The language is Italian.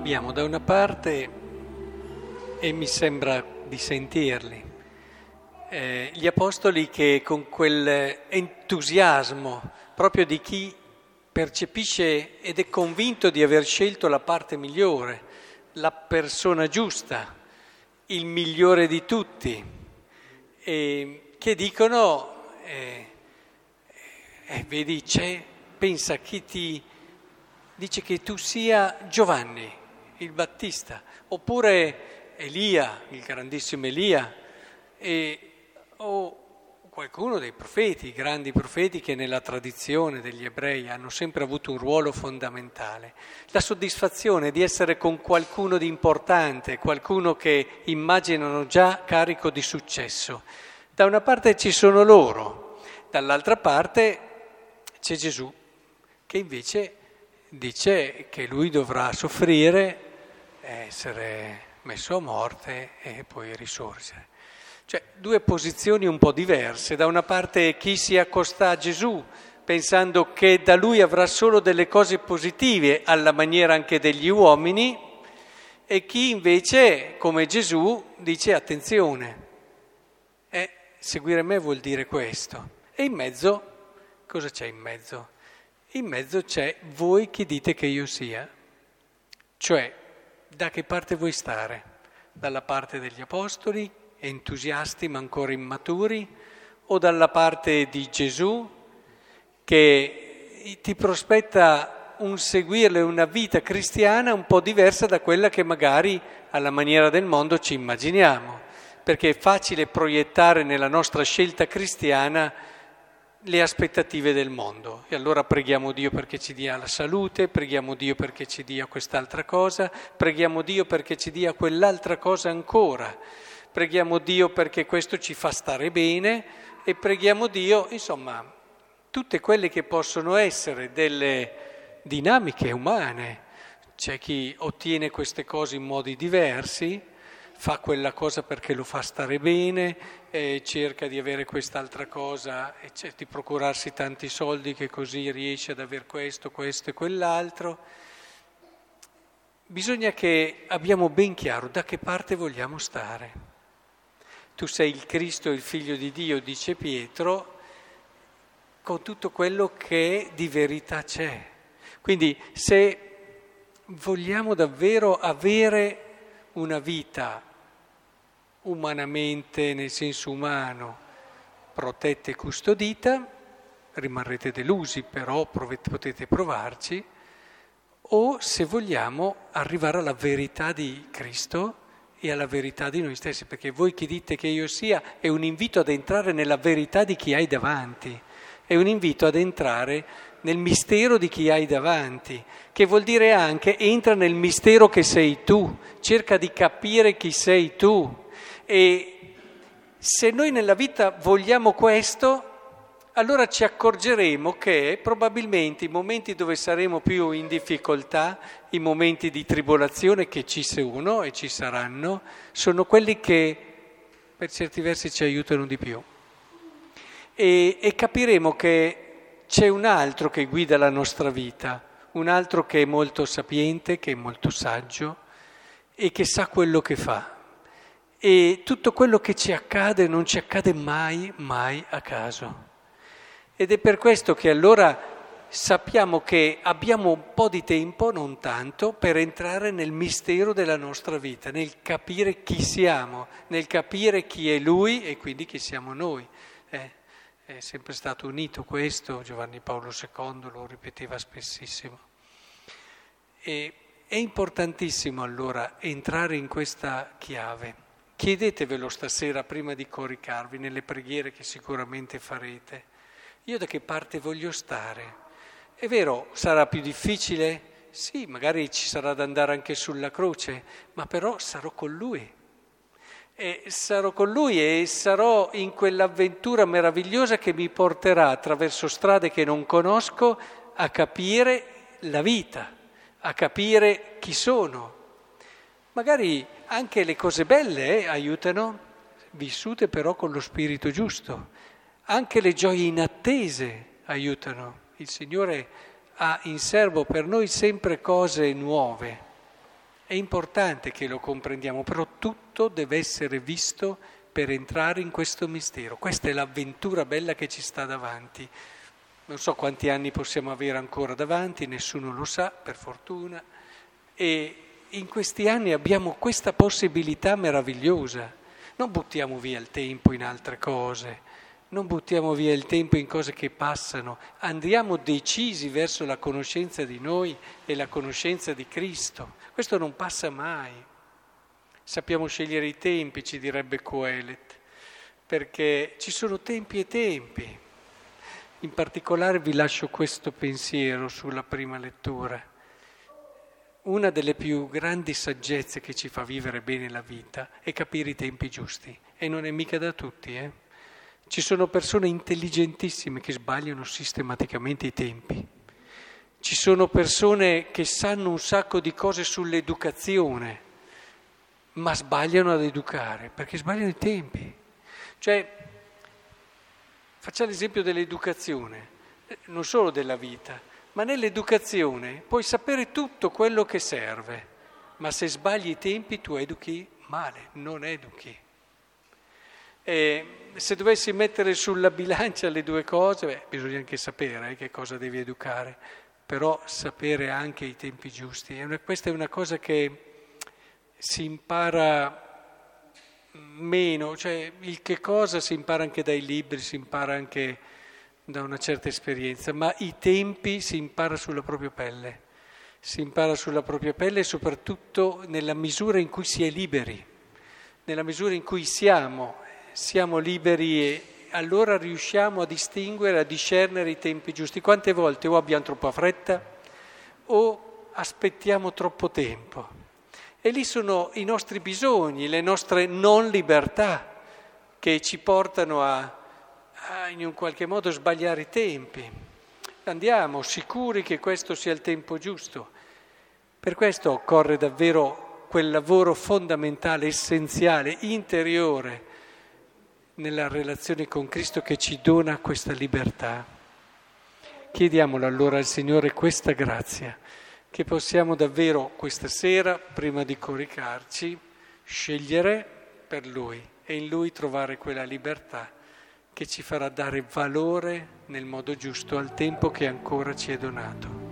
abbiamo da una parte, e mi sembra di sentirli, eh, gli apostoli che con quell'entusiasmo proprio di chi percepisce ed è convinto di aver scelto la parte migliore, la persona giusta, il migliore di tutti, e che dicono, eh, eh, vedi, c'è, pensa chi ti dice che tu sia Giovanni il Battista, oppure Elia, il grandissimo Elia, e, o qualcuno dei profeti, i grandi profeti che nella tradizione degli ebrei hanno sempre avuto un ruolo fondamentale. La soddisfazione di essere con qualcuno di importante, qualcuno che immaginano già carico di successo. Da una parte ci sono loro, dall'altra parte c'è Gesù, che invece dice che lui dovrà soffrire, essere messo a morte e poi risorgere. Cioè due posizioni un po' diverse. Da una parte chi si accosta a Gesù pensando che da lui avrà solo delle cose positive alla maniera anche degli uomini e chi invece, come Gesù, dice attenzione, eh, seguire me vuol dire questo. E in mezzo, cosa c'è in mezzo? In mezzo c'è voi chi dite che io sia, cioè da che parte vuoi stare? Dalla parte degli apostoli, entusiasti ma ancora immaturi, o dalla parte di Gesù che ti prospetta un seguirle una vita cristiana un po' diversa da quella che magari alla maniera del mondo ci immaginiamo, perché è facile proiettare nella nostra scelta cristiana le aspettative del mondo. E allora preghiamo Dio perché ci dia la salute, preghiamo Dio perché ci dia quest'altra cosa, preghiamo Dio perché ci dia quell'altra cosa ancora, preghiamo Dio perché questo ci fa stare bene e preghiamo Dio, insomma, tutte quelle che possono essere delle dinamiche umane. C'è chi ottiene queste cose in modi diversi, fa quella cosa perché lo fa stare bene, e cerca di avere quest'altra cosa e di procurarsi tanti soldi che così riesce ad avere questo, questo e quell'altro. Bisogna che abbiamo ben chiaro da che parte vogliamo stare. Tu sei il Cristo, il figlio di Dio, dice Pietro, con tutto quello che di verità c'è. Quindi se vogliamo davvero avere una vita umanamente, nel senso umano, protetta e custodita, rimarrete delusi, però potete provarci, o se vogliamo arrivare alla verità di Cristo e alla verità di noi stessi, perché voi chi dite che io sia è un invito ad entrare nella verità di chi hai davanti, è un invito ad entrare nel mistero di chi hai davanti, che vuol dire anche entra nel mistero che sei tu, cerca di capire chi sei tu, e se noi nella vita vogliamo questo, allora ci accorgeremo che probabilmente i momenti dove saremo più in difficoltà, i momenti di tribolazione che ci sono e ci saranno, sono quelli che per certi versi ci aiutano di più. E, e capiremo che c'è un altro che guida la nostra vita, un altro che è molto sapiente, che è molto saggio e che sa quello che fa e tutto quello che ci accade non ci accade mai, mai a caso. Ed è per questo che allora sappiamo che abbiamo un po' di tempo, non tanto, per entrare nel mistero della nostra vita, nel capire chi siamo, nel capire chi è Lui e quindi chi siamo noi. Eh, è sempre stato unito questo, Giovanni Paolo II lo ripeteva spessissimo. E è importantissimo allora entrare in questa chiave. Chiedetevelo stasera prima di coricarvi nelle preghiere che sicuramente farete. Io da che parte voglio stare? È vero, sarà più difficile? Sì, magari ci sarà da andare anche sulla croce, ma però sarò con Lui. E sarò con Lui e sarò in quell'avventura meravigliosa che mi porterà attraverso strade che non conosco a capire la vita, a capire chi sono. Magari anche le cose belle aiutano, vissute però con lo spirito giusto. Anche le gioie inattese aiutano. Il Signore ha in serbo per noi sempre cose nuove. È importante che lo comprendiamo, però tutto deve essere visto per entrare in questo mistero. Questa è l'avventura bella che ci sta davanti. Non so quanti anni possiamo avere ancora davanti, nessuno lo sa, per fortuna. E in questi anni abbiamo questa possibilità meravigliosa. Non buttiamo via il tempo in altre cose, non buttiamo via il tempo in cose che passano, andiamo decisi verso la conoscenza di noi e la conoscenza di Cristo. Questo non passa mai. Sappiamo scegliere i tempi, ci direbbe Coelet, perché ci sono tempi e tempi. In particolare vi lascio questo pensiero sulla prima lettura. Una delle più grandi saggezze che ci fa vivere bene la vita è capire i tempi giusti e non è mica da tutti, eh? Ci sono persone intelligentissime che sbagliano sistematicamente i tempi. Ci sono persone che sanno un sacco di cose sull'educazione, ma sbagliano ad educare perché sbagliano i tempi. Cioè, facciamo l'esempio dell'educazione, non solo della vita, ma nell'educazione puoi sapere tutto quello che serve, ma se sbagli i tempi tu educhi male, non educhi. E se dovessi mettere sulla bilancia le due cose, beh, bisogna anche sapere eh, che cosa devi educare, però sapere anche i tempi giusti. È una, questa è una cosa che si impara meno, cioè il che cosa si impara anche dai libri, si impara anche da una certa esperienza, ma i tempi si impara sulla propria pelle, si impara sulla propria pelle e soprattutto nella misura in cui si è liberi, nella misura in cui siamo siamo liberi e allora riusciamo a distinguere, a discernere i tempi giusti. Quante volte o abbiamo troppa fretta o aspettiamo troppo tempo. E lì sono i nostri bisogni, le nostre non libertà che ci portano a, a in un qualche modo sbagliare i tempi. Andiamo sicuri che questo sia il tempo giusto. Per questo occorre davvero quel lavoro fondamentale, essenziale, interiore nella relazione con Cristo che ci dona questa libertà. Chiediamolo allora al Signore questa grazia, che possiamo davvero questa sera, prima di coricarci, scegliere per Lui e in Lui trovare quella libertà che ci farà dare valore nel modo giusto al tempo che ancora ci è donato.